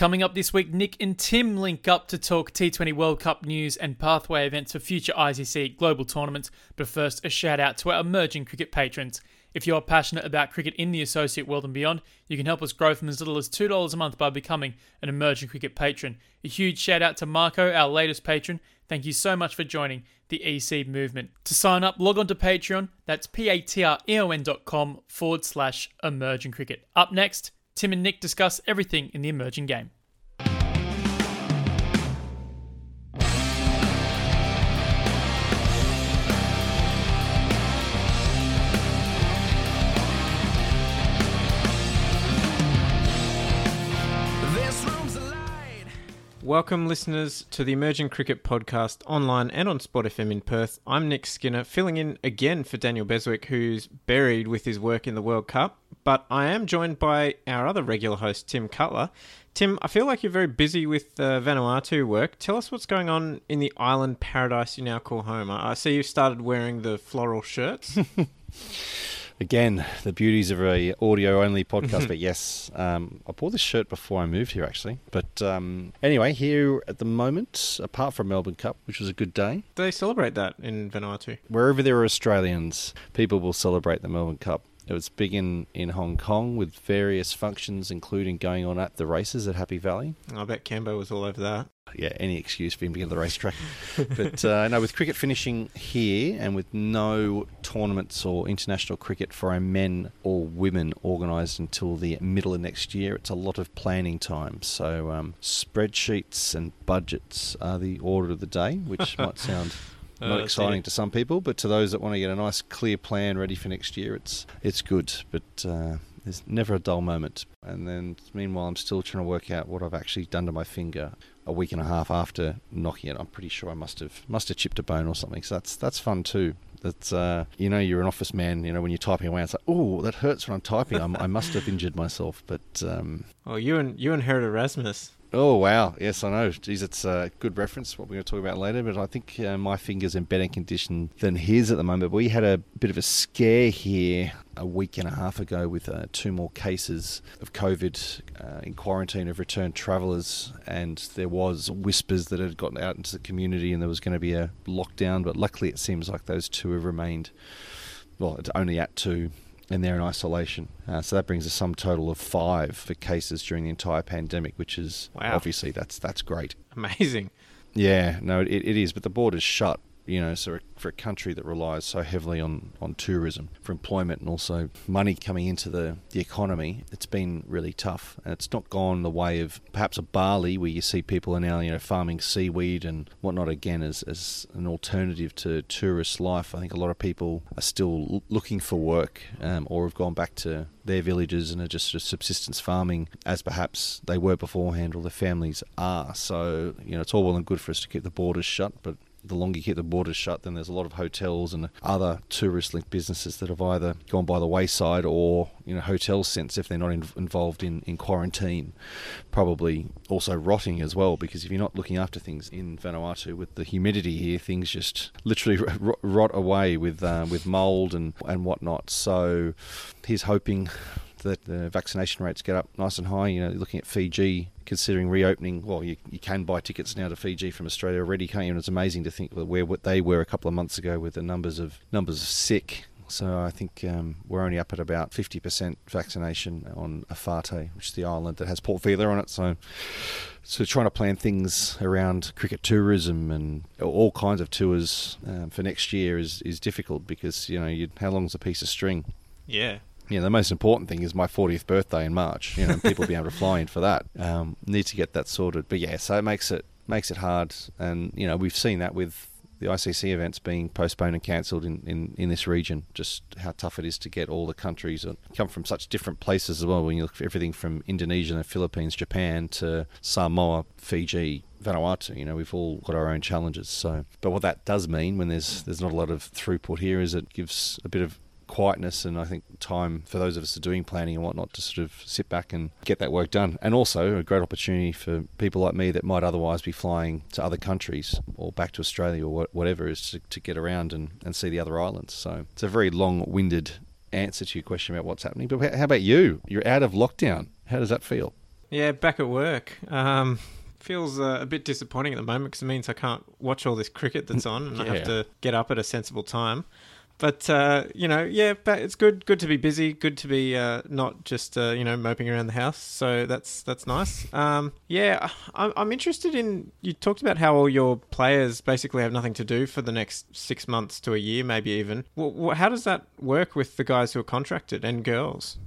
Coming up this week, Nick and Tim link up to talk T20 World Cup news and pathway events for future ICC global tournaments. But first, a shout out to our emerging cricket patrons. If you are passionate about cricket in the associate world and beyond, you can help us grow from as little as $2 a month by becoming an emerging cricket patron. A huge shout out to Marco, our latest patron. Thank you so much for joining the EC movement. To sign up, log on to Patreon. That's p-a-t-r-e-o-n dot com forward slash emerging cricket. Up next, Tim and Nick discuss everything in the emerging game. Welcome, listeners, to the Emerging Cricket Podcast online and on Spot FM in Perth. I'm Nick Skinner, filling in again for Daniel Beswick, who's buried with his work in the World Cup. But I am joined by our other regular host, Tim Cutler. Tim, I feel like you're very busy with uh, Vanuatu work. Tell us what's going on in the island paradise you now call home. I I see you've started wearing the floral shirts. Again, the beauties of a audio only podcast. but yes, um, I bought this shirt before I moved here, actually. But um, anyway, here at the moment, apart from Melbourne Cup, which was a good day, Do they celebrate that in Vanuatu? wherever there are Australians, people will celebrate the Melbourne Cup. It was big in, in Hong Kong with various functions, including going on at the races at Happy Valley. I bet Cambo was all over that. yeah, any excuse for him to get to the racetrack. but uh, no, with cricket finishing here and with no tournaments or international cricket for our men or women organised until the middle of next year, it's a lot of planning time. So um, spreadsheets and budgets are the order of the day, which might sound. Uh, Not that's exciting to some people, but to those that want to get a nice, clear plan ready for next year, it's it's good. But uh, there's never a dull moment. And then, meanwhile, I'm still trying to work out what I've actually done to my finger a week and a half after knocking it. I'm pretty sure I must have must have chipped a bone or something. So that's that's fun too. That's uh, you know you're an office man. You know when you're typing away, it's like oh that hurts when I'm typing. I'm, I must have injured myself. But um, Oh, you and you and Gerhard Erasmus. Oh wow! Yes, I know. Geez, it's a good reference. What we're going to talk about later, but I think uh, my finger's in better condition than his at the moment. We had a bit of a scare here a week and a half ago with uh, two more cases of COVID uh, in quarantine of returned travellers, and there was whispers that had gotten out into the community, and there was going to be a lockdown. But luckily, it seems like those two have remained. Well, it's only at two and they're in isolation. Uh, so that brings a sum total of five for cases during the entire pandemic, which is Wow. obviously that's that's great. Amazing. Yeah, no, it, it is. But the border's shut, you know, so for a country that relies so heavily on, on tourism for employment and also money coming into the, the economy, it's been really tough. And it's not gone the way of perhaps a Bali where you see people are now, you know, farming seaweed and whatnot again as, as an alternative to tourist life. I think a lot of people are still looking for work um, or have gone back to their villages and are just of subsistence farming as perhaps they were beforehand or their families are. So, you know, it's all well and good for us to keep the borders shut, but the longer you keep the borders shut, then there's a lot of hotels and other tourist-linked businesses that have either gone by the wayside or, you know, hotels since if they're not in, involved in, in quarantine, probably also rotting as well. Because if you're not looking after things in Vanuatu with the humidity here, things just literally rot, rot away with uh, with mold and and whatnot. So he's hoping that the vaccination rates get up nice and high. You know, looking at Fiji, considering reopening. Well, you, you can buy tickets now to Fiji from Australia already, can't you? And it's amazing to think where what they were a couple of months ago with the numbers of numbers of sick. So I think um, we're only up at about 50% vaccination on Efate, which is the island that has Port Vila on it. So, so trying to plan things around cricket tourism and all kinds of tours um, for next year is, is difficult because you know you, how long's a piece of string? Yeah. Yeah, the most important thing is my 40th birthday in March. You know, people be able to fly in for that. Um, need to get that sorted. But yeah, so it makes it makes it hard, and you know we've seen that with the ICC events being postponed and cancelled in, in, in this region. Just how tough it is to get all the countries that come from such different places as well. When you look for everything from Indonesia, and the Philippines, Japan to Samoa, Fiji, Vanuatu. You know, we've all got our own challenges. So, but what that does mean when there's there's not a lot of throughput here is it gives a bit of quietness and I think time for those of us that are doing planning and whatnot to sort of sit back and get that work done. And also a great opportunity for people like me that might otherwise be flying to other countries or back to Australia or whatever is to, to get around and, and see the other islands. So it's a very long winded answer to your question about what's happening. But how about you? You're out of lockdown. How does that feel? Yeah, back at work. Um, feels uh, a bit disappointing at the moment because it means I can't watch all this cricket that's on, and I have to get up at a sensible time. But uh, you know, yeah, but it's good. Good to be busy. Good to be uh, not just uh, you know moping around the house. So that's that's nice. Um, yeah, I'm, I'm interested in. You talked about how all your players basically have nothing to do for the next six months to a year, maybe even. Well, how does that work with the guys who are contracted and girls?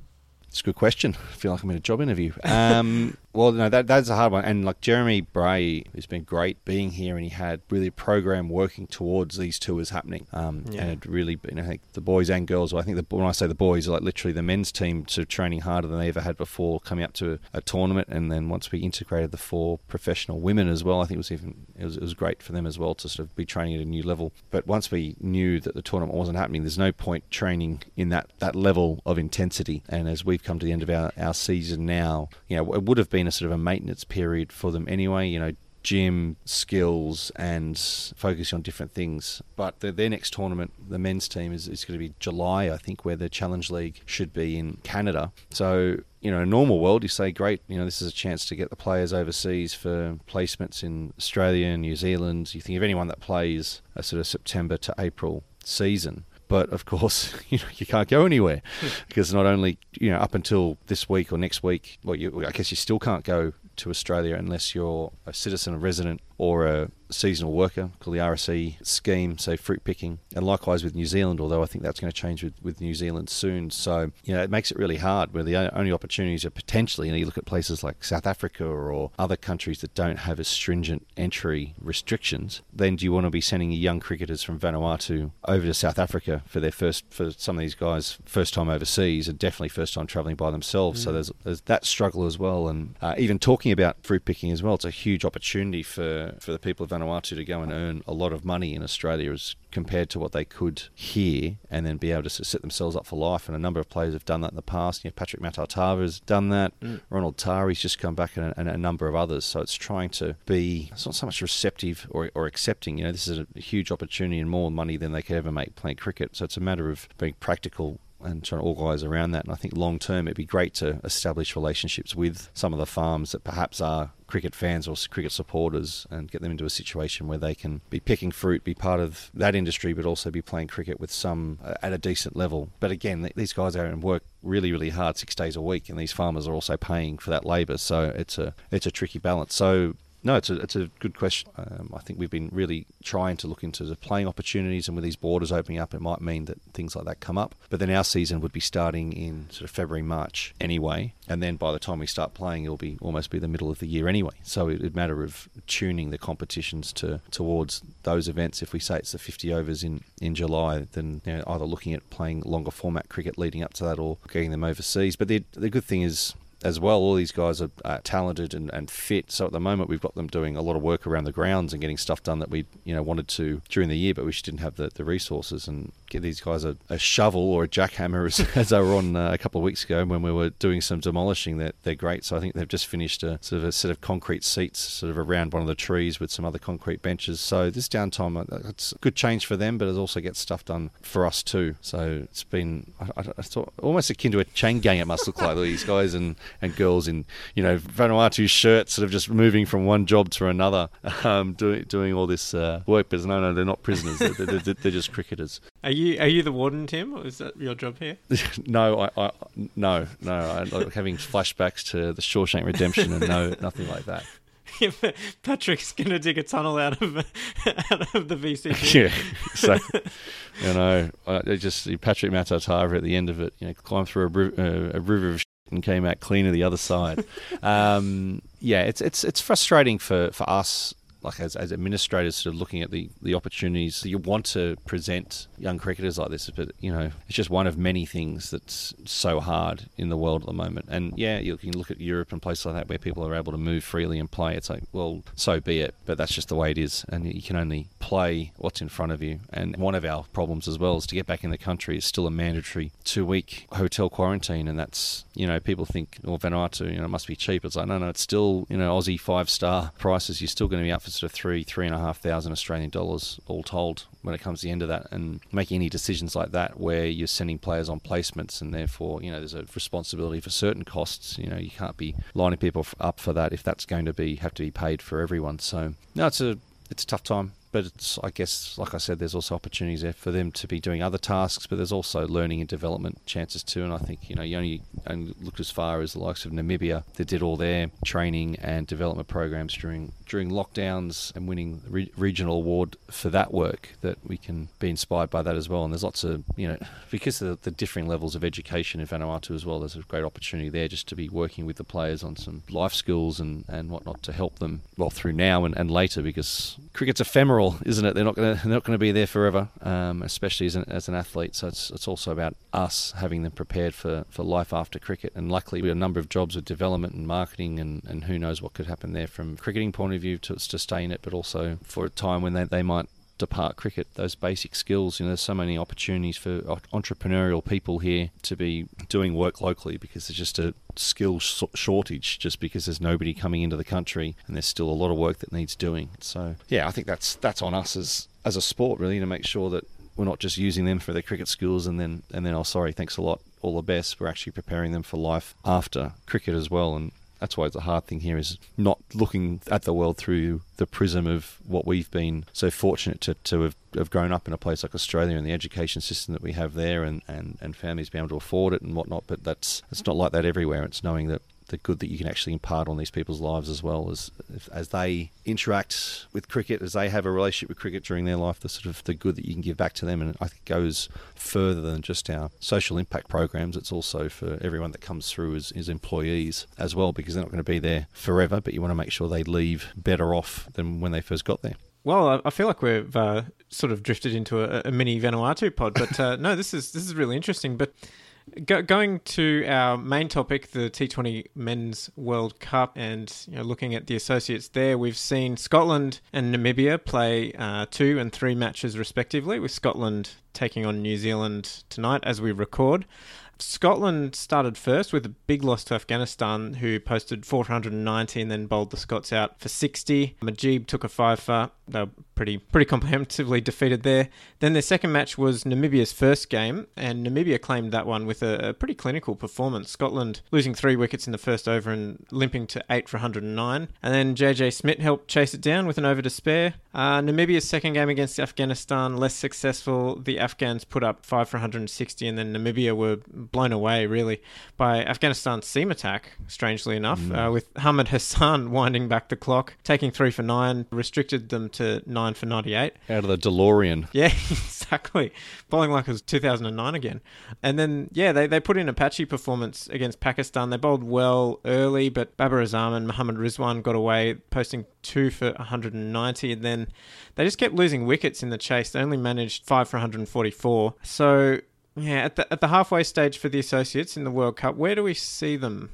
It's a good question. I feel like I'm in a job interview. Um, well, no, that, that's a hard one. And like Jeremy Bray has been great being here, and he had really a program working towards these tours happening. Um, Yeah. And it really been, I think the boys and girls. Well, I think the, when I say the boys, like literally the men's team, sort of training harder than they ever had before, coming up to a, a tournament. And then once we integrated the four professional women as well, I think it was even it was, it was great for them as well to sort of be training at a new level. But once we knew that the tournament wasn't happening, there's no point training in that that level of intensity. And as we've come to the end of our, our season now, you know, it would have been a sort of a maintenance period for them anyway. You know, gym skills and focusing on different things. But the, their next tournament, the men's team, is, is going to be July, I think, where the Challenge League should be in Canada. So, you know, a normal world, you say, great, you know, this is a chance to get the players overseas for placements in Australia and New Zealand. You think of anyone that plays a sort of September to April season. But of course, you know you can't go anywhere. Because not only you know up until this week or next week, well, you, I guess you still can't go to Australia unless you're a citizen, a resident, or a seasonal worker called the RSE scheme, so fruit picking. And likewise with New Zealand, although I think that's going to change with, with New Zealand soon. So, you know, it makes it really hard where the only opportunities are potentially, you know, you look at places like South Africa or other countries that don't have as stringent entry restrictions, then do you want to be sending young cricketers from Vanuatu over to South Africa for their first, for some of these guys, first time overseas and definitely first time travelling by themselves. So there's, there's that struggle as well. And uh, even talking about fruit picking as well, it's a huge opportunity for, for the people of Vanuatu to go and earn a lot of money in Australia as compared to what they could here and then be able to set themselves up for life. And a number of players have done that in the past. You know, Patrick Matautaava has done that. Mm. Ronald Tari's just come back and a, and a number of others. So it's trying to be, it's not so much receptive or, or accepting. You know, this is a, huge opportunity and more money than they could ever make playing cricket. So it's a matter of being practical and trying to organise around that. And I think long term, it'd be great to establish relationships with some of the farms that perhaps are cricket fans or cricket supporters and get them into a situation where they can be picking fruit, be part of that industry, but also be playing cricket with some uh, at a decent level. But again, th- these guys are and work really, really hard six days a week, and these farmers are also paying for that labour. So it's a it's a tricky balance. So no, it's a it's a good question. Um, I think we've been really trying to look into the playing opportunities, and with these borders opening up, it might mean that things like that come up. But then our season would be starting in sort of February, March anyway, and then by the time we start playing, it'll be almost be the middle of the year anyway. So it- it'd matter of tuning the competitions to towards those events. If we say it's the 50 overs in in July, then you know, either looking at playing longer format cricket leading up to that, or getting them overseas. But the the good thing is as well. All these guys are uh, talented and, and fit. So at the moment, we've got them doing a lot of work around the grounds and getting stuff done that we you know wanted to during the year, but we just didn't have the, the resources. And get these guys a, a shovel or a jackhammer, as, as they were on uh, a couple of weeks ago when we were doing some demolishing. That they're great. So I think they've just finished a sort of a set of concrete seats sort of around one of the trees with some other concrete benches. So this downtime, uh, it's a good change for them, but it also gets stuff done for us too. So it's been I, I, almost akin to a chain gang. It must look like these guys and, and girls in you know Vanuatu shirts, sort of just moving from one job to another, um, doing doing all this uh, work. But no, no, they're not prisoners. They're, they're, they're, they're just cricketers. Are you are you the warden, Tim? Or is that your job here? no, I, I no no. I like having flashbacks to the Shawshank Redemption and no nothing like that. Patrick's gonna dig a tunnel out of out of the VCT. yeah, so you know, I just Patrick Matautaava at the end of it. You know, climbed through a, uh, a river of shit and came out cleaner the other side. um, yeah, it's it's it's frustrating for for us. Like as, as administrators, sort of looking at the, the opportunities you want to present young cricketers like this, but you know it's just one of many things that's so hard in the world at the moment. And yeah, you can look at Europe and places like that where people are able to move freely and play. It's like, well, so be it, but that's just the way it is, and you can only play what's in front of you. And one of our problems as well is to get back in the country is still a mandatory two week hotel quarantine, and that's you know people think well Vanuatu you know it must be cheap. It's like no no it's still you know Aussie five star prices. You're still going to be out for sort of three, three and a half thousand Australian dollars all told when it comes to the end of that. And making any decisions like that where you're sending players on placements and therefore, you know, there's a responsibility for certain costs. You know, you can't be lining people up for that if that's going to be have to be paid for everyone. So no, it's a it's a tough time but it's, I guess, like I said, there's also opportunities there for them to be doing other tasks, but there's also learning and development chances too. And I think, you know, you only, only look as far as the likes of Namibia that did all their training and development programs during during lockdowns and winning the re- regional award for that work that we can be inspired by that as well. And there's lots of, you know, because of the, the differing levels of education in Vanuatu as well, there's a great opportunity there just to be working with the players on some life skills and, and whatnot to help them, well, through now and, and later because cricket's ephemeral isn't it? They're not going to they're not going to be there forever, um, especially as an, as an athlete. So it's it's also about us having them prepared for, for life after cricket. And luckily, we have a number of jobs with development and marketing, and, and who knows what could happen there from cricketing point of view to to stay in it, but also for a time when they, they might depart cricket, those basic skills. You know, there's so many opportunities for entrepreneurial people here to be doing work locally because there's just a skill shortage just because there's nobody coming into the country and there's still a lot of work that needs doing. So, yeah, I think that's that's on us as as a sport really to make sure that we're not just using them for their cricket skills and then and then oh sorry, thanks a lot, all the best. We're actually preparing them for life after cricket as well and that's why the hard thing here is not looking at the world through the prism of what we've been so fortunate to, to have, have grown up in a place like Australia and the education system that we have there and, and, and families being able to afford it and whatnot. But that's it's not like that everywhere. It's knowing that the good that you can actually impart on these people's lives as well as as they interact with cricket, as they have a relationship with cricket during their life, the sort of the good that you can give back to them, and I think goes further than just our social impact programs. It's also for everyone that comes through as, as employees as well, because they're not going to be there forever, but you want to make sure they leave better off than when they first got there. Well, I feel like we've uh, sort of drifted into a, a mini Vanuatu pod, but uh, no, this is this is really interesting. But Go, going to our main topic, the T20 Men's World Cup, and you know, looking at the associates there, we've seen Scotland and Namibia play uh, two and three matches respectively, with Scotland taking on New Zealand tonight as we record. Scotland started first with a big loss to Afghanistan, who posted 490 and then bowled the Scots out for 60. Mujeeb took a fifer. They were pretty pretty comprehensively defeated there. Then their second match was Namibia's first game, and Namibia claimed that one with a, a pretty clinical performance. Scotland losing three wickets in the first over and limping to eight for 109. And then JJ Smith helped chase it down with an over to spare. Uh, Namibia's second game against Afghanistan less successful. The Afghans put up five for 160, and then Namibia were blown away really by Afghanistan's seam attack. Strangely enough, mm. uh, with Hamid Hassan winding back the clock, taking three for nine, restricted them to nine for 98. Out of the DeLorean. Yeah, exactly. Bowling like it was 2009 again. And then, yeah, they, they put in a patchy performance against Pakistan. They bowled well early, but Babar Azam and Mohammad Rizwan got away, posting two for 190. And then they just kept losing wickets in the chase. They only managed five for 144. So, yeah, at the, at the halfway stage for the associates in the World Cup, where do we see them?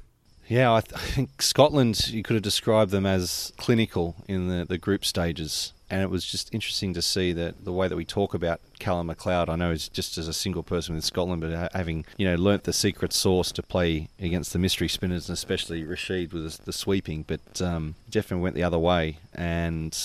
Yeah, I, th- I think Scotland, you could have described them as clinical in the, the group stages and it was just interesting to see that the way that we talk about Calum MacLeod, I know is just as a single person with Scotland, but having you know learnt the secret sauce to play against the mystery spinners, and especially Rashid with the sweeping, but um, definitely went the other way, and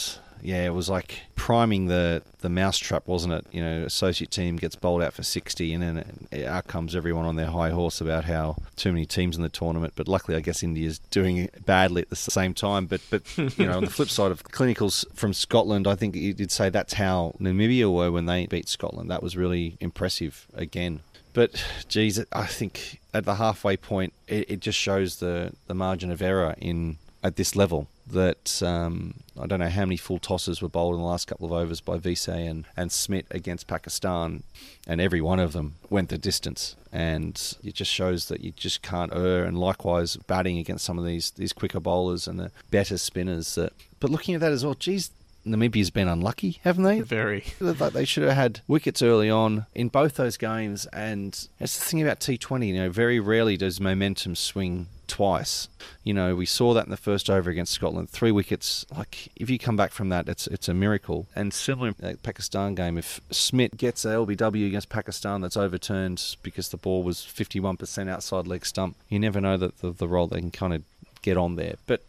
yeah, it was like priming the the mousetrap, wasn't it? You know, associate team gets bowled out for 60, and then out comes everyone on their high horse about how too many teams in the tournament. But luckily, I guess India's doing badly at the same time. But but you know, on the flip side of clinicals from Scotland, I think you did say that's how Namibia were when they beat Scotland. That was really impressive again. But geez, I think at the halfway point, it, it just shows the the margin of error in at this level that um, I don't know how many full tosses were bowled in the last couple of overs by Wiese and, and Smith against Pakistan, and every one of them went the distance. And it just shows that you just can't err. And likewise, batting against some of these these quicker bowlers and the better spinners. That, but looking at that as well, geez, Namibia's been unlucky, haven't they? Very. They should have had wickets early on in both those games. And that's the thing about T20. You know, very rarely does momentum swing twice. You know, we saw that in the first over against Scotland. Three wickets. Like, if you come back from that, it's it's a miracle. And similar in the Pakistan game, if Smith gets a LBW against Pakistan that's overturned because the ball was 51% outside leg stump, you never know that the, the role they can kind of get on there. But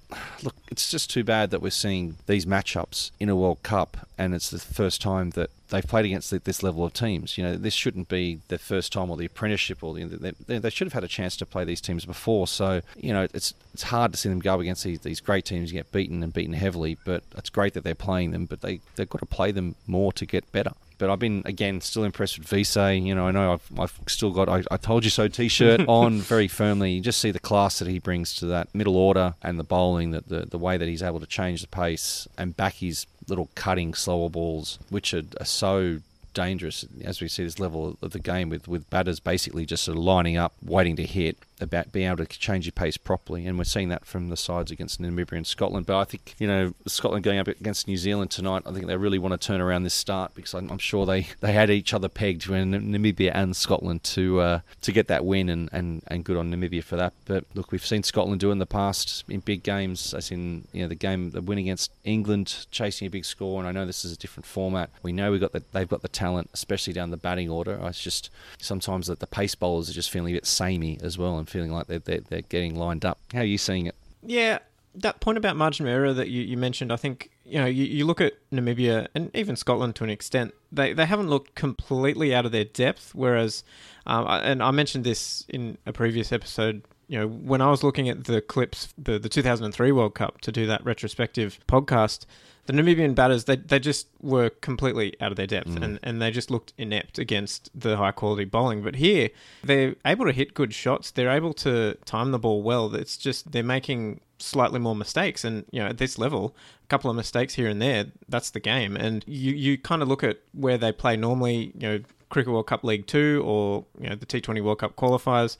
look, it's just too bad that we're seeing these matchups in a World Cup, and it's the first time that they've played against this level of teams. You know, this shouldn't be the first time or the apprenticeship, or the, they, they, should have had a chance to play these teams before. So you know, it's it's hard to see them go against these, these great teams, get beaten and beaten heavily. But it's great that they're playing them, but they they've got to play them more to get better. But I've been again still impressed with Wiese. You know, I know I've, I've still got I, I told you so T-shirt on very firmly. You just see the class that he brings to that middle order and the bowling, that the the way that he's able to change the pace and back his little cutting slower balls, which are, are so dangerous as we see this level of the game with, with batters basically just sort of lining up, waiting to hit, about being able to change your pace properly. And we're seeing that from the sides against Namibia and Scotland. But I think, you know, Scotland going up against New Zealand tonight, I think they really want to turn around this start because I'm, sure they, they had each other pegged when Namibia and Scotland to uh, to get that win and, and, and good on Namibia for that. But look, we've seen Scotland do in the past in big games, as in, you know, the game, the win against England, chasing a big score. And I know this is a different format. We know we got the, they've got the talent, especially down the batting order. It's just sometimes that the pace bowlers are just feeling a bit samey as well feeling like they're, they're, they're getting lined up. How are you seeing it? Yeah, that point about margin of error that you, you mentioned, I think, you know, you, you look at Namibia and even Scotland to an extent, they, they haven't looked completely out of their depth. Whereas, um, and I mentioned this in a previous episode, you know, when I was looking at the clips, the, the 2003 World Cup to do that retrospective podcast, the Namibian batters they, they just were completely out of their depth mm. and, and they just looked inept against the high quality bowling. But here they're able to hit good shots. They're able to time the ball well. It's just they're making slightly more mistakes and you know at this level a couple of mistakes here and there that's the game and you you kind of look at where they play normally you know cricket world cup league 2 or you know the T20 world cup qualifiers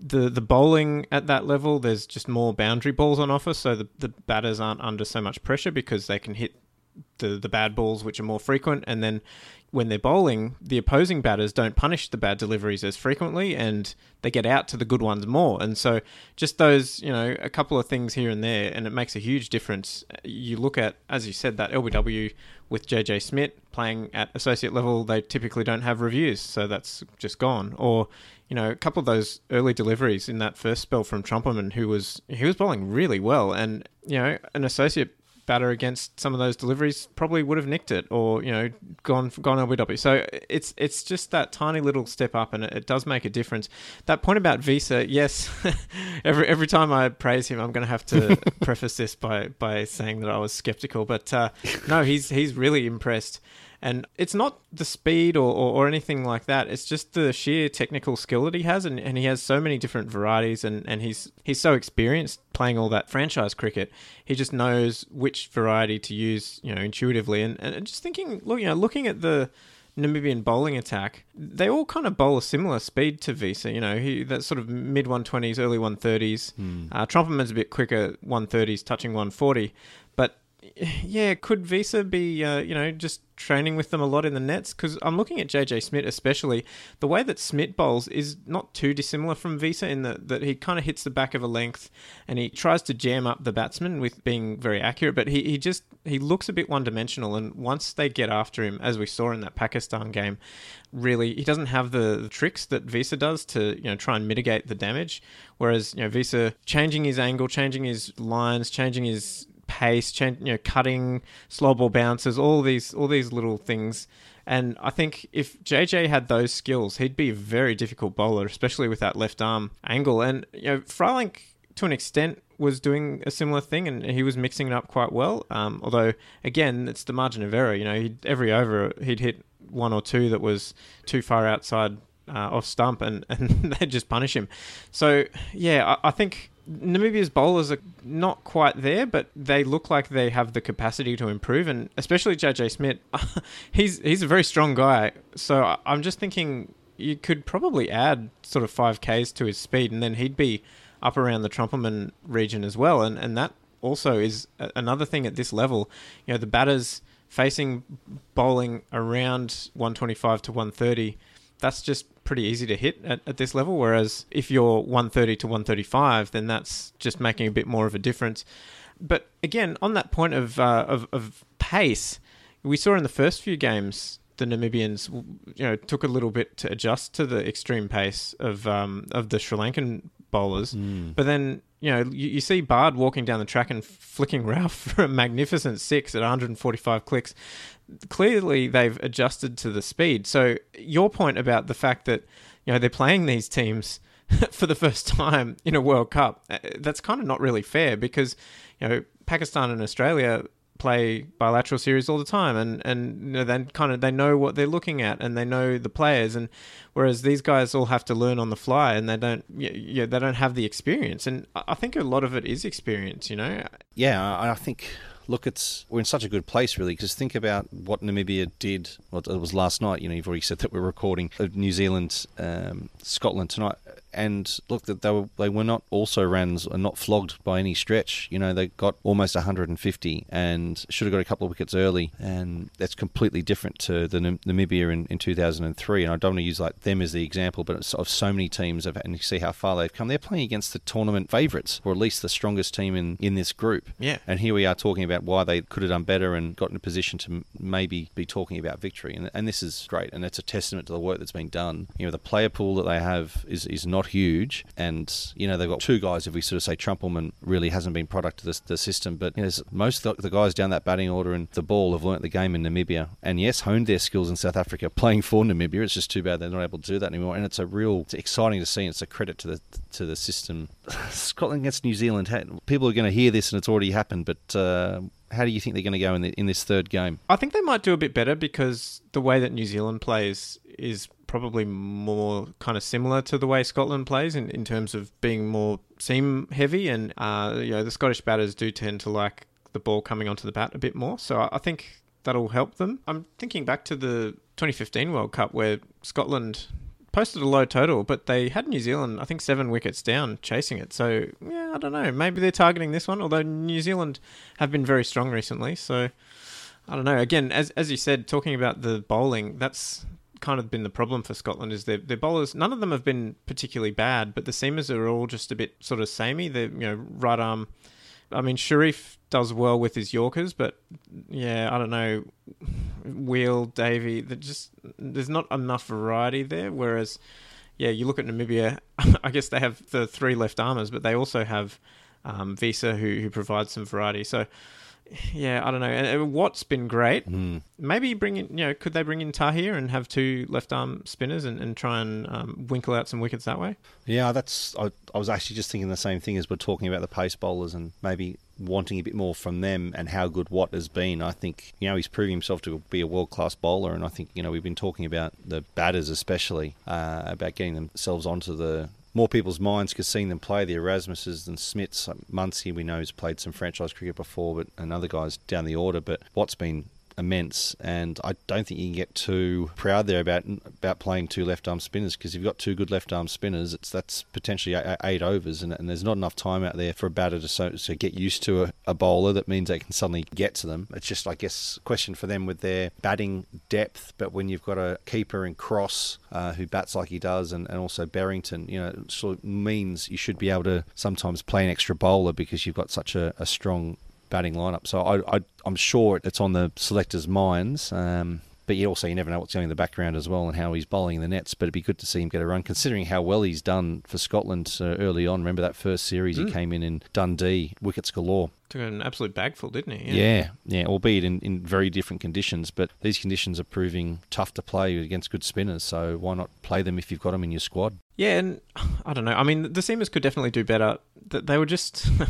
the the bowling at that level, there's just more boundary balls on offer, so the, the batters aren't under so much pressure because they can hit the the bad balls, which are more frequent, and then when they're bowling, the opposing batters don't punish the bad deliveries as frequently, and they get out to the good ones more. And so, just those, you know, a couple of things here and there, and it makes a huge difference. You look at, as you said, that LBW with JJ Smith playing at associate level, they typically don't have reviews, so that's just gone. Or you know, a couple of those early deliveries in that first spell from Trumpelman, who was he was bowling really well, and you know, an associate batter against some of those deliveries probably would have nicked it or you know gone gone LBW. So it's it's just that tiny little step up, and it, it does make a difference. That point about Wiese, yes, every every time I praise him, I'm going to have to preface this by by saying that I was skeptical, but uh, no, he's he's really impressed. And it's not the speed or, or, or, anything like that. It's just the sheer technical skill that he has, and, and he has so many different varieties, and, and he's he's so experienced playing all that franchise cricket. He just knows which variety to use, you know, intuitively. And, and just thinking, look, you know, looking at the Namibian bowling attack, they all kind of bowl a similar speed to Wiese. You know, he that sort of mid 120s, early 130s. Mm. Uh, a bit quicker, 130s, touching 140. Yeah, could Wiese be, uh, you know, just training with them a lot in the nets? Because I'm looking at JJ Smith, especially the way that Smith bowls is not too dissimilar from Wiese in that that he kind of hits the back of a length and he tries to jam up the batsman with being very accurate, but he, he just he looks a bit one dimensional. And once they get after him, as we saw in that Pakistan game, really he doesn't have the, the tricks that Wiese does to you know try and mitigate the damage. Whereas you know Wiese changing his angle, changing his lines, changing his pace, change, you know, cutting, slow ball bounces, all these all these little things. And I think if JJ had those skills, he'd be a very difficult bowler, especially with that left arm angle. And you know, Frylinck to an extent was doing a similar thing, and he was mixing it up quite well. Um, although again, it's the margin of error. You know, every over he'd hit one or two that was too far outside uh, off stump, and and they just punish him. So yeah, I, I think Namibia's bowlers are not quite there, but they look like they have the capacity to improve, and especially JJ Smith, he's he's a very strong guy. So I'm just thinking you could probably add sort of five Ks to his speed, and then he'd be up around the Trumpelman region as well, and and that also is another thing at this level. You know, the batters facing bowling around 125 to 130 that's just pretty easy to hit at, at this level. Whereas if you're 130 to 135, then that's just making a bit more of a difference. But again, on that point of, uh, of, of pace, we saw in the first few games the Namibians, you know, took a little bit to adjust to the extreme pace of um, of the Sri Lankan bowlers. Mm. But then, you know, you, you see Baard walking down the track and flicking Ralph for a magnificent six at 145 clicks. Clearly, they've adjusted to the speed. So, your point about the fact that, you know, they're playing these teams for the first time in a World Cup, uh, that's kind of not really fair because, you know, Pakistan and Australia play bilateral series all the time and and you know, then kind of they know what they're looking at and they know the players and whereas these guys all have to learn on the fly and they don't yeah, yeah they don't have the experience and I think a lot of it is experience you know Yeah, I think. Look, it's we're in such a good place, really, because think about what Namibia did. Well, it was last night. You know, you've already said that we're recording New Zealand, um, Scotland tonight, and look that they were they were not also rans and not flogged by any stretch. You know, they got almost 150 and should have got a couple of wickets early, and that's completely different to the Nam- Namibia in, in 2003. And I don't want to use like them as the example, but it's of so many teams, have, and you see how far they've come. They're playing against the tournament favourites, or at least the strongest team in in this group. Yeah. And here we are talking about why they could have done better and got in a position to maybe be talking about victory. And, and this is great. And it's a testament to the work that's been done. You know, the player pool that they have is, is not huge. And, you know, they've got two guys, if we sort of say Trumpelman really hasn't been product of the, the system. But you know, most of the, the guys down that batting order and the ball have learnt the game in Namibia. And yes, honed their skills in South Africa playing for Namibia. It's just too bad they're not able to do that anymore. And it's a real, it's exciting to see. And it's a credit to the to the system. Scotland against New Zealand. People are going to hear this, and it's already happened. But uh, how do you think they're going to go in the, in this third game? I think they might do a bit better because the way that New Zealand plays is probably more kind of similar to the way Scotland plays in, in terms of being more seam heavy and uh, you know the Scottish batters do tend to like the ball coming onto the bat a bit more so I, think that'll help them. I'm thinking back to the 2015 World Cup where Scotland posted a low total but they had New Zealand I think 7 wickets down chasing it so yeah I don't know maybe they're targeting this one although New Zealand have been very strong recently so I don't know. Again, as as you said, talking about the bowling, that's kind of been the problem for Scotland. Is their their bowlers? None of them have been particularly bad, but the seamers are all just a bit sort of samey. They're you know right arm. I mean, Sharif does well with his Yorkers, but yeah, I don't know. Wheal, Davey, just there's not enough variety there. Whereas, yeah, you look at Namibia. I guess they have the three left armers, but they also have um, Wiese who who provides some variety. So yeah, I don't know. And Watt's been great. Mm. Maybe bring in, you know, could they bring in Tahir and have two left arm spinners and, and try and um, winkle out some wickets that way? Yeah, that's. I, I was actually just thinking the same thing as we're talking about the pace bowlers and maybe wanting a bit more from them and how good Watt has been. I think you know he's proving himself to be a world class bowler, and I think you know we've been talking about the batters especially uh, about getting themselves onto the more people's minds because seeing them play the Erasmuses and Smiths, like Munsey we know has played some franchise cricket before, but and other guys down the order. But what's been immense, and I don't think you can get too proud there about about playing two left arm spinners because if you've got two good left arm spinners, it's that's potentially eight, overs, and, and there's not enough time out there for a batter to so, to get used to a, a bowler. That means they can suddenly get to them. It's just I guess question for them with their batting depth, but when you've got a keeper in Cross uh, who bats like he does, and, and also Berrington, you know, sort of means you should be able to sometimes play an extra bowler because you've got such a, a strong batting lineup. So I, I, I'm sure it's on the selectors' minds. Um, but you also you never know what's going in the background as well and how he's bowling in the nets. But it'd be good to see him get a run, considering how well he's done for Scotland uh, early on. Remember that first series he Mm. came in in Dundee, wickets galore. Took an absolute bagful, didn't he? Yeah, yeah, albeit in, in very different conditions. But these conditions are proving tough to play against good spinners. So why not play them if you've got them in your squad? Yeah, and I don't know. I mean, the seamers could definitely do better. Th- They were just they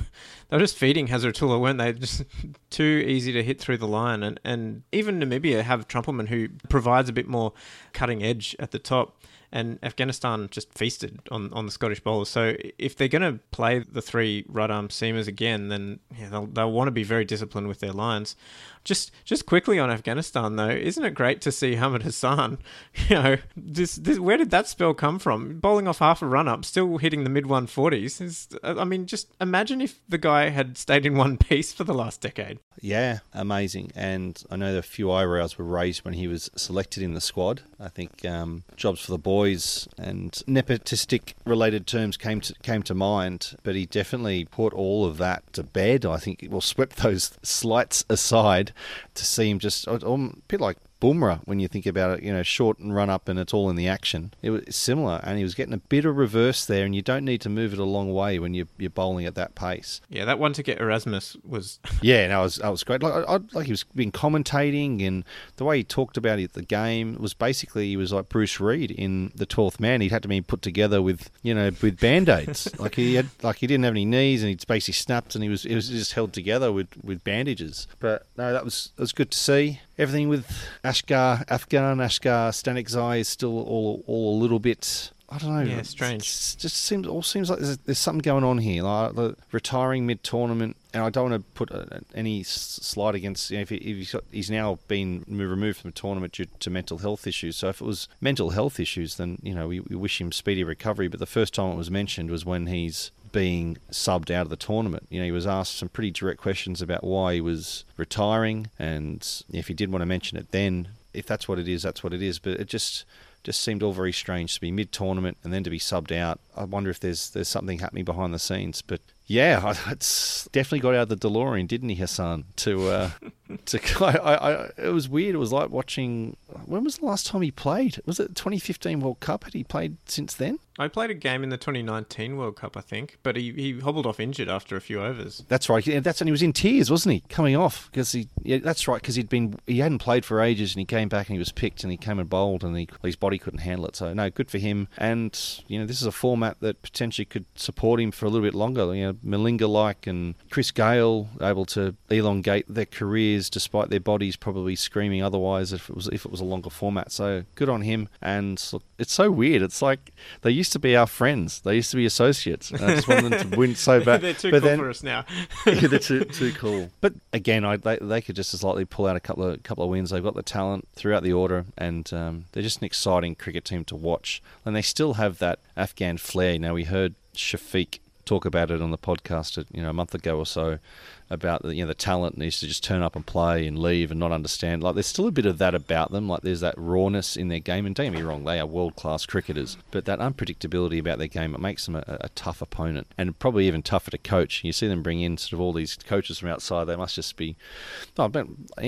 were just feeding Hazratullah, weren't they? Just too easy to hit through the line, and and even Namibia have Trumpelman who provides a bit more cutting edge at the top. And Afghanistan just feasted on, on the Scottish bowlers. So if they're going to play the three right arm seamers again, then yeah, they'll, they'll want to be very disciplined with their lines. Just just quickly on Afghanistan though, isn't it great to see Hamid Hassan? You know, this, this where did that spell come from? Bowling off half a run up, still hitting the mid 140s. Is, I mean, just imagine if the guy had stayed in one piece for the last decade. Yeah, amazing. And I know a few eyebrows were raised when he was selected in the squad. I think um, jobs for the boys and nepotistic related terms came to came to mind, but he definitely put all of that to bed. I think well swept those slights aside to see him just a bit like Bumrah when you think about it. You know, short and run up, and it's all in the action. It was similar, and he was getting a bit of reverse there, and you don't need to move it a long way when you're, you're bowling at that pace. Yeah, that one to get Erasmus was. yeah, no, I was that was great. Like, I, like he was being commentating, and the way he talked about it, the game was basically he was like Bruce Reid in the Twelfth Man. He'd had to be put together with you know with band aids. like he had like he didn't have any knees, and he'd basically snapped, and he was it was just held together with with bandages. But no, that was that was good to see. Everything with Asghar, Afghan, Asghar, Stanekzai is still all all a little bit I don't know. Yeah, strange. It just seems all seems like there's, there's something going on here. Like the retiring mid tournament, and I don't want to put a, any slight against. You know, if, he, if he's, got, he's now been removed from the tournament due to mental health issues. So if it was mental health issues, then you know we, we wish him speedy recovery. But the first time it was mentioned was when he's being subbed out of the tournament. You know, he was asked some pretty direct questions about why he was retiring, and if he did want to mention it then, if that's what it is, that's what it is. But it just just seemed all very strange to be mid tournament and then to be subbed out. I wonder if there's there's something happening behind the scenes. But yeah, it's definitely got out of the DeLorean, didn't he, Hassan? To uh, to I, I, it was weird. It was like watching. When was the last time he played? Was it 2015 World Cup? Had he played since then? I played a game in the 2019 World Cup, I think, but he, he hobbled off injured after a few overs. That's right. That's and he was in tears, wasn't he? Coming off because he. Yeah, that's right. Because he'd been he hadn't played for ages, and he came back and he was picked, and he came and bowled, and he, his body couldn't handle it. So no, good for him. And you know, this is a format that potentially could support him for a little bit longer. You know, Malinga like and Chris Gayle able to elongate their careers despite their bodies probably screaming otherwise if it was if it was a longer format. So good on him. And look, it's so weird. It's like they used to be our friends. They used to be associates. I just want them to win so bad. they're too but cool then, for us now. yeah, they're too, too cool. But again, I, they, they could just as likely pull out a couple of couple of wins. They've got the talent throughout the order, and um, they're just an exciting cricket team to watch. And they still have that Afghan flair. Now we heard Shafiq talk about it on the podcast, uh, you know, a month ago or so, about the you know the talent needs to just turn up and play and leave and not understand. Like there's still a bit of that about them. Like there's that rawness in their game. And don't get me wrong, they are world class cricketers, but that unpredictability about their game it makes them a, a, tough opponent and probably even tougher to coach. You see them bring in sort of all these coaches from outside. They must just be. Oh,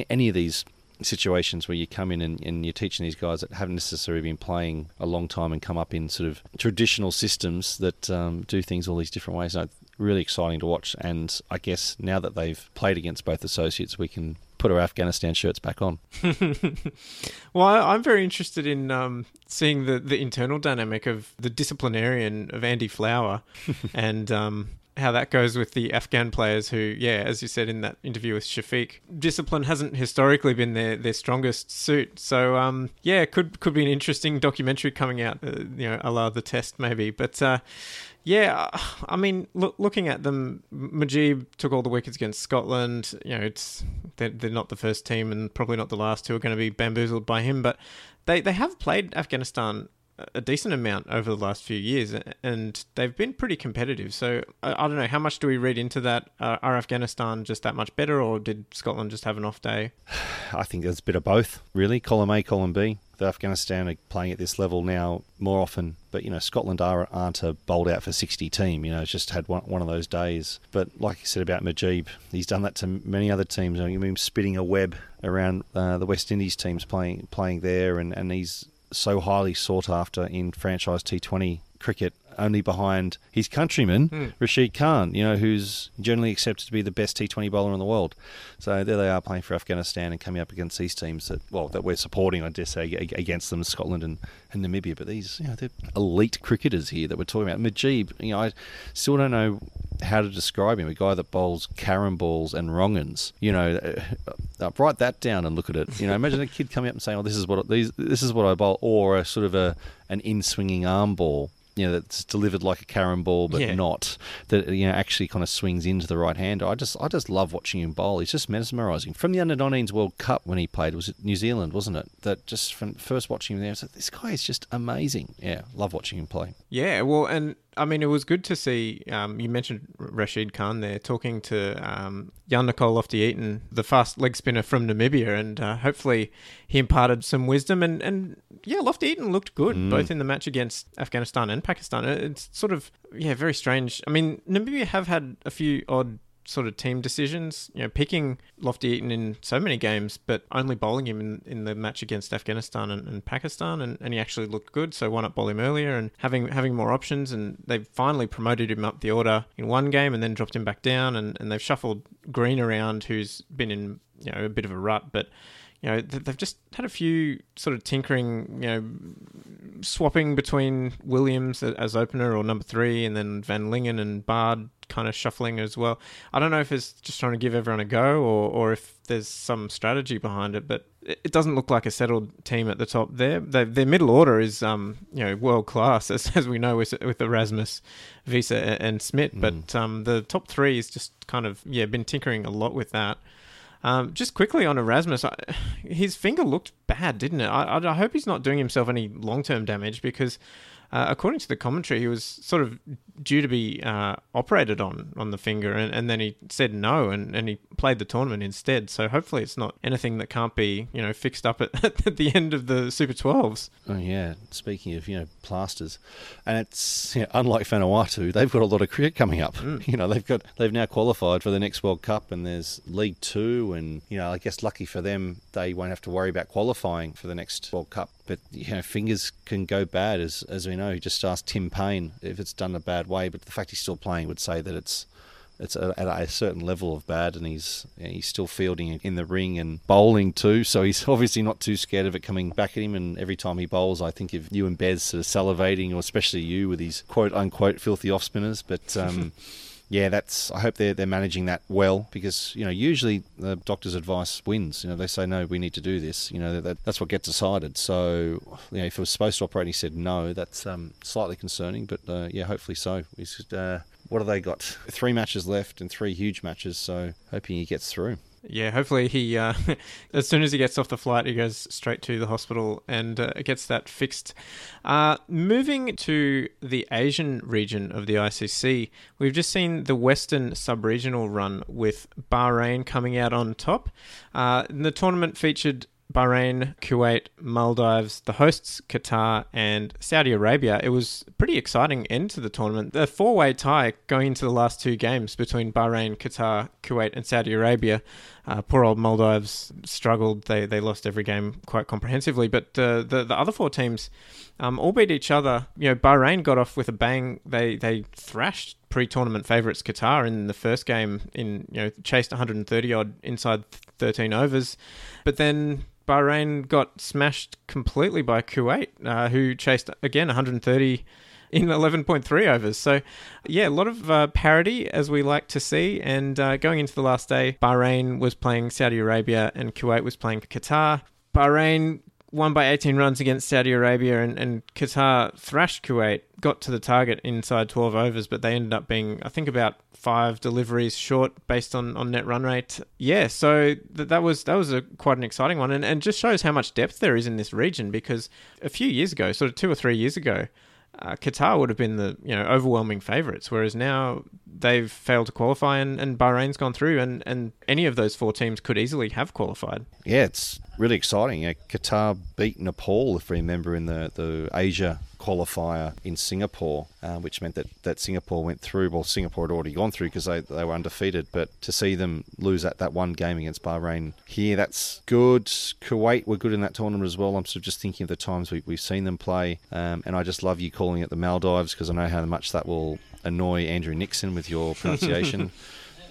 any of these situations where you come in and, and, you're teaching these guys that haven't necessarily been playing a long time and come up in sort of traditional systems that um, do things all these different ways. No, really exciting to watch. And I guess now that they've played against both associates, we can put our Afghanistan shirts back on. well, I, am very interested in um, seeing the, the internal dynamic of the disciplinarian of Andy Flower and um, how that goes with the Afghan players who, yeah, as you said in that interview with Shafiq, discipline hasn't historically been their, their strongest suit. So, um, yeah, could could be an interesting documentary coming out, uh, you know, a la the test maybe. But uh, yeah, I mean, look, looking at them, Mujeeb took all the wickets against Scotland. You know, it's they're, they're not the first team and probably not the last who are going to be bamboozled by him, but they they have played Afghanistan a decent amount over the last few years, and they've been pretty competitive. So I, I don't know how much do we read into that. Uh, are Afghanistan just that much better, or did Scotland just have an off day? I think there's a bit of both, really. Column A, column B. The Afghanistan are playing at this level now more often, but you know Scotland are, aren't a bowled out for 60 team. You know, it's just had one, one of those days. But like you said about Mujeeb, he's done that to many other teams. I mean, spitting a web around uh, the West Indies teams playing playing there, and, and he's so highly sought after in franchise T20 cricket, only behind his countryman mm. Rashid Khan, you know, who's generally accepted to be the best T20 bowler in the world. So there they are playing for Afghanistan and coming up against these teams that, well, that we're supporting, I dare say, against them, Scotland and, and Namibia. But these, you know, they're elite cricketers here that we're talking about. Mujeeb, you know, I still don't know how to describe him. A guy that bowls carom balls and wrong'uns. You know, uh, uh, write that down and look at it. You know, imagine a kid coming up and saying, "Oh, this is what these, this is what I bowl," or a sort of a an in swinging arm ball you know that's delivered like a carom ball but yeah. not that you know actually kind of swings into the right hander. I just I just love watching him bowl. He's just mesmerising. From the under 19s World Cup when he played was it New Zealand wasn't it? That just from first watching him there, I was like, this guy is just amazing. Yeah, love watching him play. Yeah, well, and I mean, it was good to see. Um, you mentioned Rashid Khan there talking to um, Jan Nicol Loftie-Eaton, the fast leg spinner from Namibia, and uh, hopefully he imparted some wisdom. And, and yeah, Loftie-Eaton looked good mm. both in the match against Afghanistan and Pakistan. It's sort of yeah, very strange. I mean, Namibia have had a few odd sort of team decisions. You know, picking Loftie-Eaton in so many games, but only bowling him in, in the match against Afghanistan and, and Pakistan, and, and he actually looked good. So why not bowl him earlier and having having more options? And they've finally promoted him up the order in one game and then dropped him back down, and, and they've shuffled Green around, who's been in you know a bit of a rut, but you know, they've just had a few sort of tinkering, you know, swapping between Williams as opener or number three, and then Van Lingen and Baard kind of shuffling as well. I don't know if it's just trying to give everyone a go or, or if there's some strategy behind it, but it doesn't look like a settled team at the top there. Their, their middle order is, um, you know, world class as, as we know with with Erasmus, Wiese, and Smith. Mm. But um, the top three is just kind of yeah been tinkering a lot with that. Um, just quickly on Erasmus, I, his finger looked bad, didn't it? I, I hope he's not doing himself any long term damage because uh, according to the commentary, he was sort of due to be uh, operated on on the finger, and, and then he said no, and, and he played the tournament instead. So hopefully, it's not anything that can't be you know fixed up at, at the end of the Super 12s. Oh yeah, speaking of you know plasters, and it's you know, unlike Vanuatu, they've got a lot of cricket coming up. Mm. You know they've got they've now qualified for the next World Cup, and there's League Two, and you know I guess lucky for them, they won't have to worry about qualifying for the next World Cup but you know, fingers can go bad, as as we know. Just ask Tim Paine if it's done a bad way. But the fact he's still playing would say that it's it's at a certain level of bad, and he's he's still fielding in the ring and bowling too. So he's obviously not too scared of it coming back at him. And every time he bowls, I think of you and Bez sort of salivating, or especially you with these quote unquote filthy off spinners. But um, yeah, that's. I hope they're they're managing that well because you know usually the doctor's advice wins. You know they say no, we need to do this. You know that, that's what gets decided. So you know if it was supposed to operate, and he said no. That's um, slightly concerning, but uh, yeah, hopefully so. He's, uh, what have they got? Three matches left and three huge matches. So hoping he gets through. Yeah, hopefully he, uh, as soon as he gets off the flight, he goes straight to the hospital and uh, gets that fixed. Uh, moving to the Asian region of the ICC, we've just seen the Western sub-regional run with Bahrain coming out on top. Uh, the tournament featured Bahrain, Kuwait, Maldives, the hosts Qatar, and Saudi Arabia. It was a pretty exciting end to the tournament. The four way tie going into the last two games between Bahrain, Qatar, Kuwait, and Saudi Arabia. Uh, poor old Maldives struggled. They they lost every game quite comprehensively. But uh, the the other four teams um, all beat each other. You know, Bahrain got off with a bang. They they thrashed pre-tournament favourites Qatar in the first game. In you know chased 130 odd inside 13 overs, but then Bahrain got smashed completely by Kuwait, uh, who chased again 130 in 11.3 overs. So, yeah, a lot of uh, parity as we like to see. And uh, going into the last day, Bahrain was playing Saudi Arabia and Kuwait was playing Qatar. Bahrain won by 18 runs against Saudi Arabia, and, and Qatar thrashed Kuwait, got to the target inside 12 overs, but they ended up being, I think, about five deliveries short based on, on net run rate. Yeah, so th- that was that was a quite an exciting one, and, and just shows how much depth there is in this region because a few years ago, sort of two or three years ago, uh, Qatar would have been the you know overwhelming favourites, whereas now they've failed to qualify, and, and Bahrain's gone through, and, and any of those four teams could easily have qualified. Yeah, it's really exciting. Qatar beat Nepal, if we remember, in the, the Asia qualifier in Singapore, uh, which meant that, that Singapore went through. Well, Singapore had already gone through because they, they were undefeated, but to see them lose that, that one game against Bahrain here, that's good. Kuwait were good in that tournament as well. I'm sort of just thinking of the times we, we've seen them play, um, and I just love you calling it the Maldives because I know how much that will annoy Andrew Nixon with your pronunciation.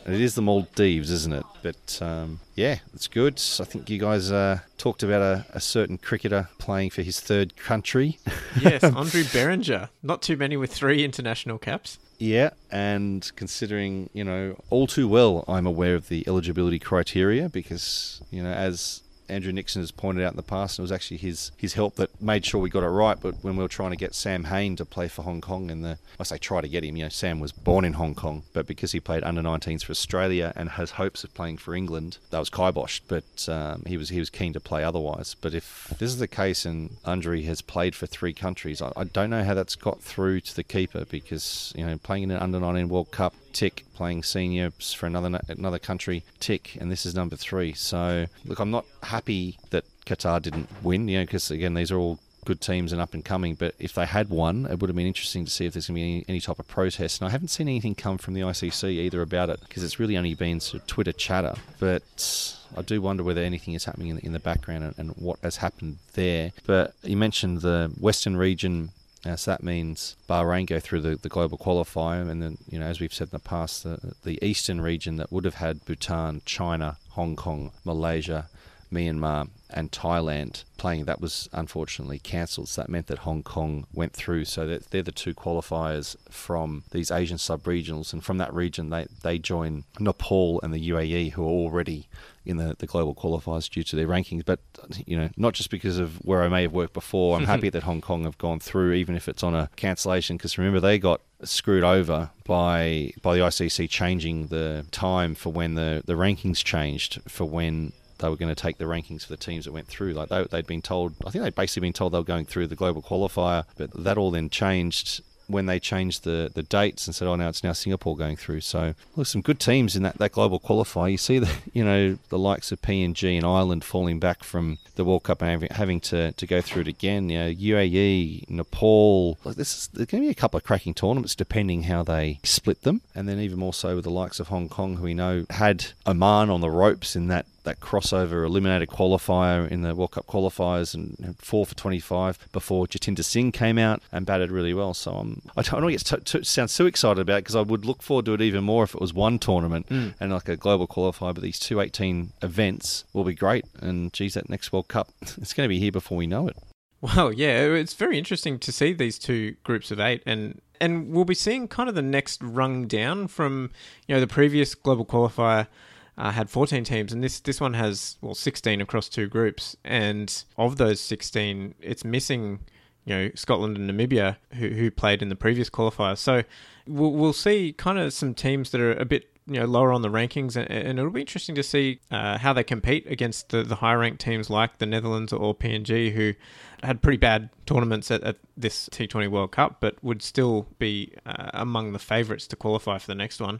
It is the Maldives, isn't it? But um, yeah, it's good. I think you guys uh, talked about a, a, certain cricketer playing for his third country. yes, Andrew Beringer. Not too many with three international caps. Yeah, and considering, you know, all too well, I'm aware of the eligibility criteria because, you know, as Andrew Nixon has pointed out in the past, and it was actually his his help that made sure we got it right. But when we were trying to get Sam Hain to play for Hong Kong, and the I say try to get him, you know, Sam was born in Hong Kong, but because he played under 19s for Australia and has hopes of playing for England, that was kiboshed. But um, he was he was keen to play otherwise. But if this is the case, and Andre has played for three countries, I, I don't know how that's got through to the keeper because you know playing in an under 19 World Cup tick playing seniors for another another country tick and this is number three so look i'm not happy that qatar didn't win you know because again these are all good teams and up and coming. But if they had won, it would have been interesting to see if there's going to be any, any type of protest. And I haven't seen anything come from the ICC either about it because it's really only been sort of Twitter chatter. But I do wonder whether anything is happening in the, in the background and, and what has happened there. But you mentioned the Western region uh, so that means Bahrain go through the, the global qualifier, and then you know as we've said in the past, the, the eastern region that would have had Bhutan, China, Hong Kong, Malaysia, Myanmar, and Thailand playing. That was unfortunately cancelled. So that meant that Hong Kong went through. So that they're the two qualifiers from these Asian sub-regionals, and from that region they they join Nepal and the UAE, who are already in the, the global qualifiers due to their rankings. But you know, not just because of where I may have worked before. I'm happy that Hong Kong have gone through, even if it's on a cancellation. Because remember, they got screwed over by by the ICC changing the time for when the, the rankings changed for when they were going to take the rankings for the teams that went through. Like they, they'd been told, I think they'd basically been told they were going through the global qualifier, but that all then changed when they changed the, the dates and said, oh, now it's now Singapore going through. So, look, some good teams in that, that global qualifier. You see the you know the likes of PNG and Ireland falling back from the World Cup and having, to, to go through it again. You know, UAE, Nepal. Like this, is, there's going to be a couple of cracking tournaments depending how they split them, and then even more so with the likes of Hong Kong, who we know had Oman on the ropes in that that crossover eliminated qualifier in the World Cup qualifiers and four for 25 before Jatinder Singh came out and batted really well. So I'm, I don't want to get to, to sound so excited about it because I would look forward to it even more if it was one tournament Mm. and like a global qualifier. But these two 18 events will be great. And geez, that next World Cup, it's going to be here before we know it. Well, yeah, it's very interesting to see these two groups of eight, and and we'll be seeing kind of the next rung down from you know the previous global qualifier. Uh, had 14 teams, and this this one has well 16 across two groups, and of those 16, it's missing you know Scotland and Namibia who who played in the previous qualifier. So we'll we'll see kind of some teams that are a bit you know lower on the rankings, and, and it'll be interesting to see uh, how they compete against the the higher ranked teams like the Netherlands or PNG who had pretty bad tournaments at, at this T20 World Cup, but would still be uh, among the favourites to qualify for the next one.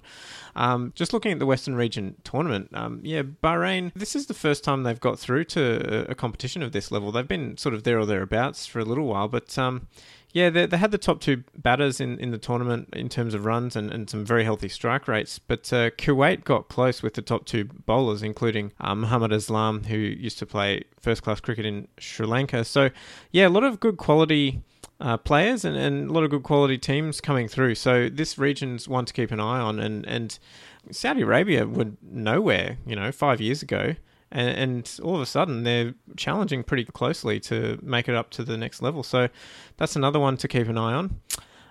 Um, just looking at the Western Region tournament, um, yeah, Bahrain, this is the first time they've got through to a competition of this level. They've been sort of there or thereabouts for a little while, but um, yeah, they, they had the top two batters in, in the tournament in terms of runs and, and some very healthy strike rates. But uh, Kuwait got close with the top two bowlers, including uh, Muhammad Islam, who used to play first class cricket in Sri Lanka. So, yeah, a lot of good quality uh, players and, and a lot of good quality teams coming through. So, this region's one to keep an eye on. And, and Saudi Arabia were nowhere, you know, five years ago and, and all of a sudden they're challenging pretty closely to make it up to the next level. So that's another one to keep an eye on.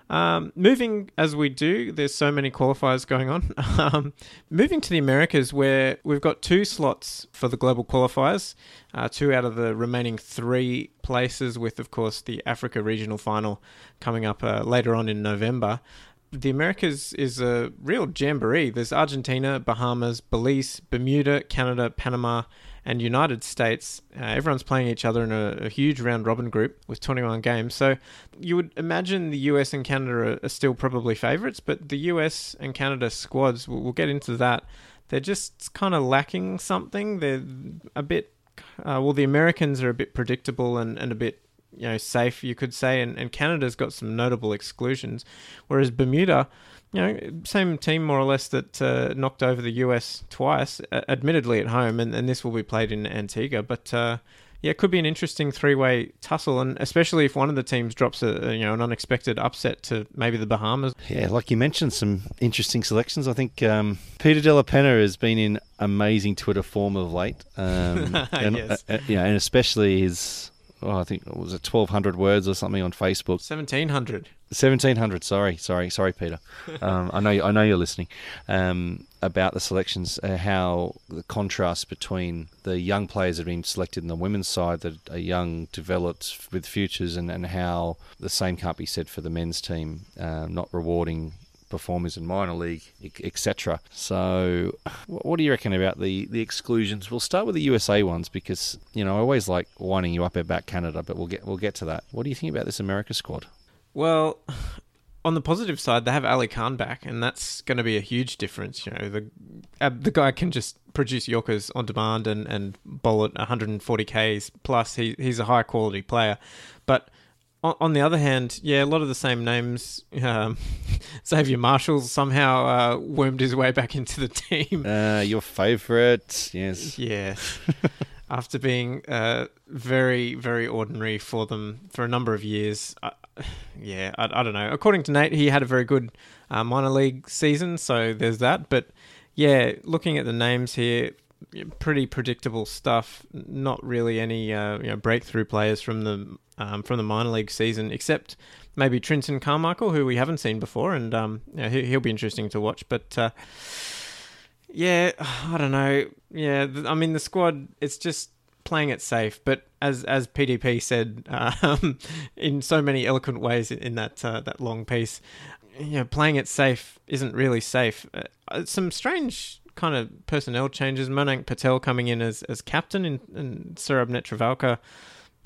Um, moving as we do, there's so many qualifiers going on. Um, moving to the Americas, where we've got two slots for the global qualifiers, uh, two out of the remaining three places, with, of course, the Africa regional final coming up uh, later on in November the Americas is a real jamboree. There's Argentina, Bahamas, Belize, Bermuda, Canada, Panama, and United States. Uh, everyone's playing each other in a, a, huge round robin group with 21 games. So you would imagine the US and Canada are, are still probably favourites, but the US and Canada squads, we'll, we'll get into that. They're just kind of lacking something. They're a bit, uh, well, the Americans are a bit predictable and, and a bit you know safe you could say and, and Canada's got some notable exclusions whereas Bermuda you know same team more or less that uh, knocked over the US twice uh, admittedly at home and, and this will be played in Antigua but uh, yeah, it could be an interesting three-way tussle, and especially if one of the teams drops a you know an unexpected upset to maybe the Bahamas. Yeah, like you mentioned, some interesting selections. I think um, Peter Della Penna has been in amazing Twitter form of late, um, and, yes. uh, yeah, and especially his oh, I think it was it twelve hundred words or something on Facebook. Seventeen hundred. Seventeen hundred. Sorry, sorry, sorry, Peter. Um, I know, I know you're listening. Um, about the selections, uh, how the contrast between the young players that have been selected in the women's side that are young, developed with futures, and, and how the same can't be said for the men's team, uh, not rewarding performers in minor league, etc. So, what do you reckon about the, the exclusions? We'll start with the USA ones because you know I always like winding you up about Canada, but we'll get we'll get to that. What do you think about this America squad? Well, on the positive side, they have Ali Khan back, and that's going to be a huge difference. You know, the the guy can just produce Yorkers on demand and, and bowl at 140 Ks plus. He, he's a high quality player. But on, on the other hand, yeah, a lot of the same names. Um, Xavier Marshall somehow uh, wormed his way back into the team. Uh, your favourite, yes. Yeah. After being uh, very, very ordinary for them for a number of years. Uh, yeah, I, I, don't know. According to Nate, he had a very good uh, minor league season, so there's that. But yeah, looking at the names here, pretty predictable stuff. Not really any uh, you know, breakthrough players from the um, from the minor league season, except maybe Trinson Carmichael, who we haven't seen before, and um, yeah, he, will be interesting to watch. But uh, yeah, I don't know. Yeah, I mean the squad, it's just playing it safe. But as as PDP said um, in so many eloquent ways in, that uh, that long piece, you know, playing it safe isn't really safe. Uh, some strange kind of personnel changes. Monank Patel coming in as, as captain and, and Netravalkar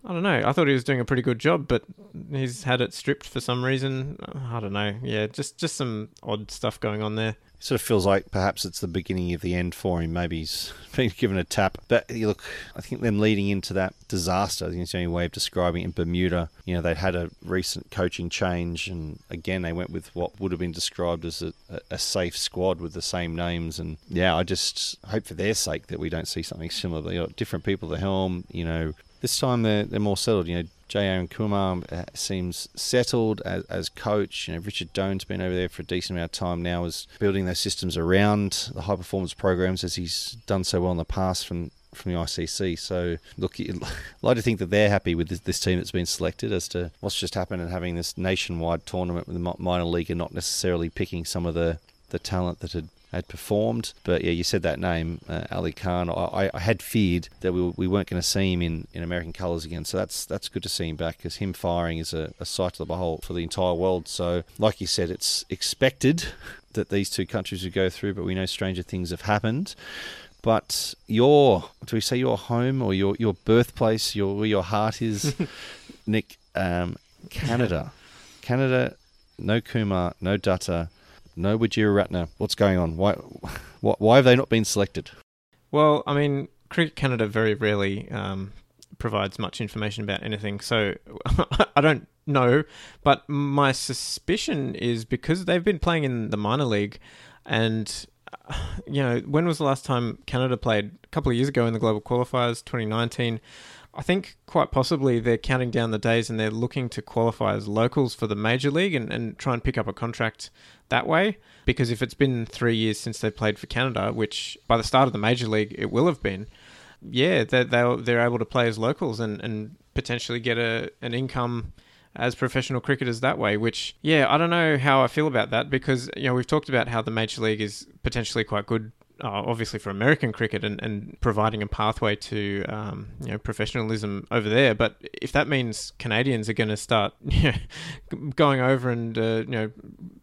I don't know. I thought he was doing a pretty good job, but he's had it stripped for some reason. I don't know. Yeah, just just some odd stuff going on there. It Sort of feels like perhaps it's the beginning of the end for him. Maybe he's been given a tap. But look, I think them leading into that disaster, I think it's the only way of describing it in Bermuda. You know, they had a recent coaching change, and again, they went with what would have been described as a, a safe squad with the same names. And yeah, I just hope for their sake that we don't see something similar. You know, different people at the helm, you know, this time they're, they're more settled. You know, J. Arunkumar uh, seems settled as, as coach. You know, Richard Done's been over there for a decent amount of time now, is building those systems around the high performance programs as he's done so well in the past from from the ICC. So, look, I'd like to think that they're happy with this, this, team that's been selected as to what's just happened and having this nationwide tournament with the minor league and not necessarily picking some of the, the talent that had had performed. But yeah, you said that name, uh, Ali Khan. I, I, had feared that we, we weren't going to see him in, in American colours again. So that's that's good to see him back because him firing is a, a sight to the behold for the entire world. So, like you said, it's expected that these two countries would go through, but we know stranger things have happened. But your, do we say your home or your, your birthplace, your where your heart is, Nick? Um, Canada, Canada, no Kumar, no Dutta, no Wijeweratne. What's going on? Why, why, why have they not been selected? Well, I mean, Cricket Canada very rarely um, provides much information about anything, so I don't know. But my suspicion is because they've been playing in the minor league, and you know, when was the last time Canada played? A couple of years ago in the global qualifiers, 2019. I think quite possibly they're counting down the days and they're looking to qualify as locals for the major league and, and try and pick up a contract that way. Because if it's been three years since they played for Canada, which by the start of the major league it will have been, yeah, they're, they're, they're able to play as locals and, and potentially get a an income as professional cricketers that way, which, yeah, I don't know how I feel about that because, you know, we've talked about how the Major League is potentially quite good uh, obviously for American cricket and, and providing a pathway to um, you know professionalism over there. But if that means Canadians are going to start you know, going over and uh, you know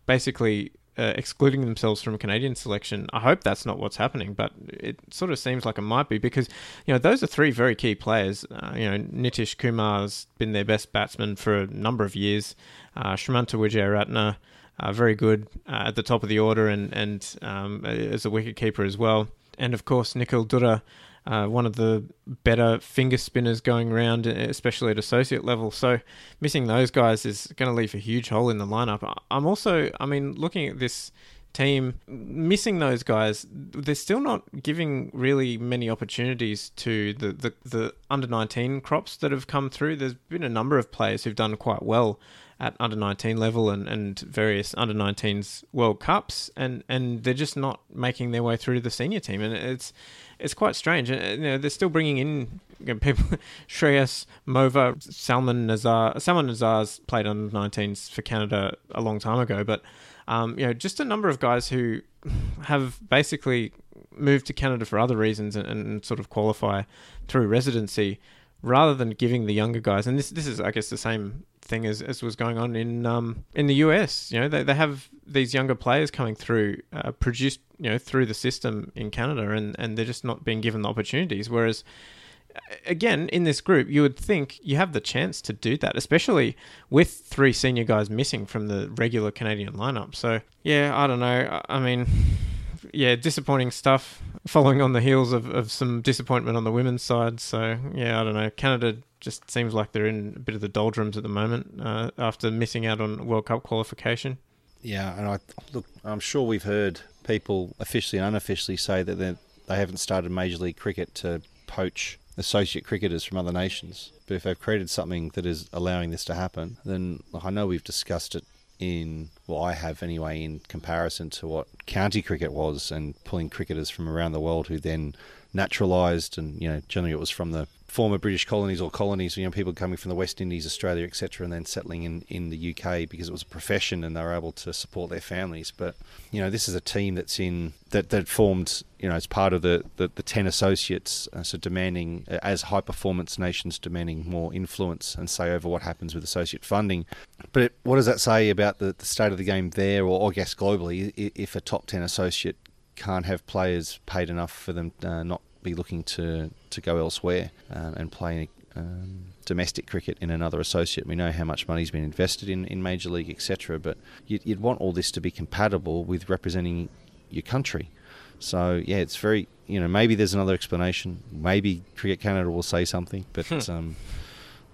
basically uh, excluding themselves from Canadian selection. I hope that's not what's happening, but it sort of seems like it might be because you know those are three very key players. Uh, you know, Nitish Kumar's been their best batsman for a number of years. Uh, Shrimanta Wijeweratne uh, very good uh, at the top of the order and and um, as a wicket keeper as well. And of course, Nikhil Dutta, uh, one of the better finger spinners going around, especially at associate level. So missing those guys is going to leave a huge hole in the lineup. I'm also, I mean, looking at this team, missing those guys, they're still not giving really many opportunities to the, the, the under 19 crops that have come through. There's been a number of players who've done quite well at under 19 level and, and various under 19s World Cups, and, and they're just not making their way through to the senior team, and it's it's quite strange. And you know, they're still bringing in you know, people, Shreyas Movva, Salman Nazar. Salman Nazar's played under 19s for Canada a long time ago, but um, you know, just a number of guys who have basically moved to Canada for other reasons and, and sort of qualify through residency rather than giving the younger guys, and this this is I guess the same thing as, as was going on in um, in the US. You know, they, they have these younger players coming through, uh, produced you know through the system in Canada, and, and they're just not being given the opportunities. Whereas, again, in this group, you would think you have the chance to do that, especially with three senior guys missing from the regular Canadian lineup. So yeah, I don't know. I mean yeah, disappointing stuff following on the heels of, of some disappointment on the women's side. So, yeah, I don't know. Canada just seems like they're in a bit of the doldrums at the moment uh, after missing out on World Cup qualification. Yeah, and I look, I'm sure we've heard people officially and unofficially say that they haven't started Major League Cricket to poach associate cricketers from other nations. But if they've created something that is allowing this to happen, then I know we've discussed it in well I have anyway in comparison to what county cricket was and pulling cricketers from around the world who then naturalised and you know generally it was from the former British colonies or colonies, you know, people coming from the West Indies, Australia, etc., and then settling in, in the UK because it was a profession and they were able to support their families. But you know, this is a team that's in that that formed, you know, as part of the the, the ten associates, uh, so demanding uh, as high performance nations demanding more influence and say over what happens with associate funding. But it, what does that say about the, the state of the game there, or, I guess globally, if a top ten associate can't have players paid enough for them uh, not be looking to, to go elsewhere um, and play um, domestic cricket in another associate. We know how much money's been invested in, in Major League, etc. But you'd, you'd want all this to be compatible with representing your country. So yeah, it's very you know maybe there's another explanation. Maybe Cricket Canada will say something, but hmm. um,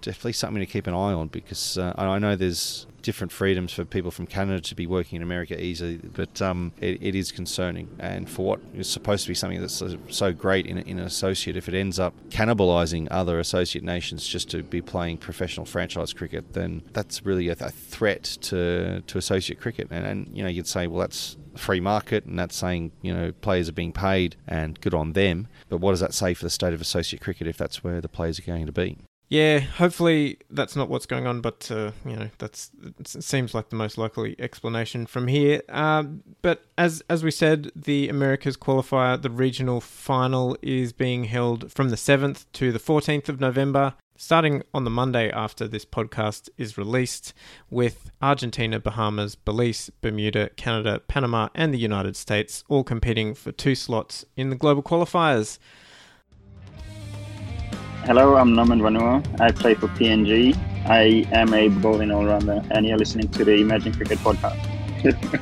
definitely something to keep an eye on because uh, I know there's different freedoms for people from Canada to be working in America easily, but um, it, it is concerning. And for what is supposed to be something that's so, great in, in, an associate, if it ends up cannibalising other associate nations just to be playing professional franchise cricket, then that's really a, a threat to, to associate cricket. And, and, you know, you'd say, well, that's free market and that's saying you know players are being paid and good on them but what does that say for the state of associate cricket if that's where the players are going to be yeah, hopefully that's not what's going on, but uh, you know that's it seems like the most likely explanation from here. Um, but as as we said, the Americas qualifier, the regional final, is being held from the seventh to the fourteenth of November, starting on the Monday after this podcast is released, with Argentina, Bahamas, Belize, Bermuda, Canada, Panama, and the United States all competing for two slots in the global qualifiers. Hello, I'm Norman Vanua. I play for PNG. I am a bowling all-rounder, and you're listening to the Emerging Cricket Podcast.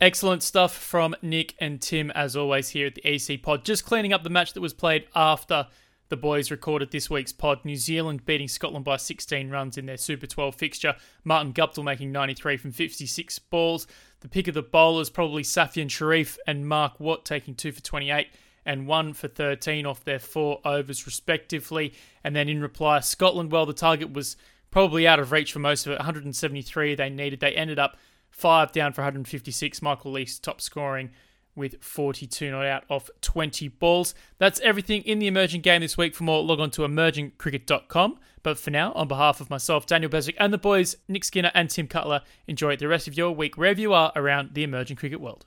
Excellent stuff from Nick and Tim, as always, here at the EC Pod. Just cleaning up the match that was played after the boys recorded this week's pod. New Zealand beating Scotland by 16 runs in their Super 12 fixture. Martin Guptill making 93 from 56 balls. The pick of the bowlers, probably Safyaan Sharif and Mark Watt taking 2 for 28 and one for 13 off their four overs, respectively. And then in reply, Scotland, well, the target was probably out of reach for most of it 173 they needed. They ended up five down for 156. Michael Leask top scoring with 42 not out off 20 balls. That's everything in the emerging game this week. For more, log on to emergingcricket.com. But for now, on behalf of myself, Daniel Beswick, and the boys, Nick Skinner and Tim Cutler, enjoy the rest of your week wherever you are around the emerging cricket world.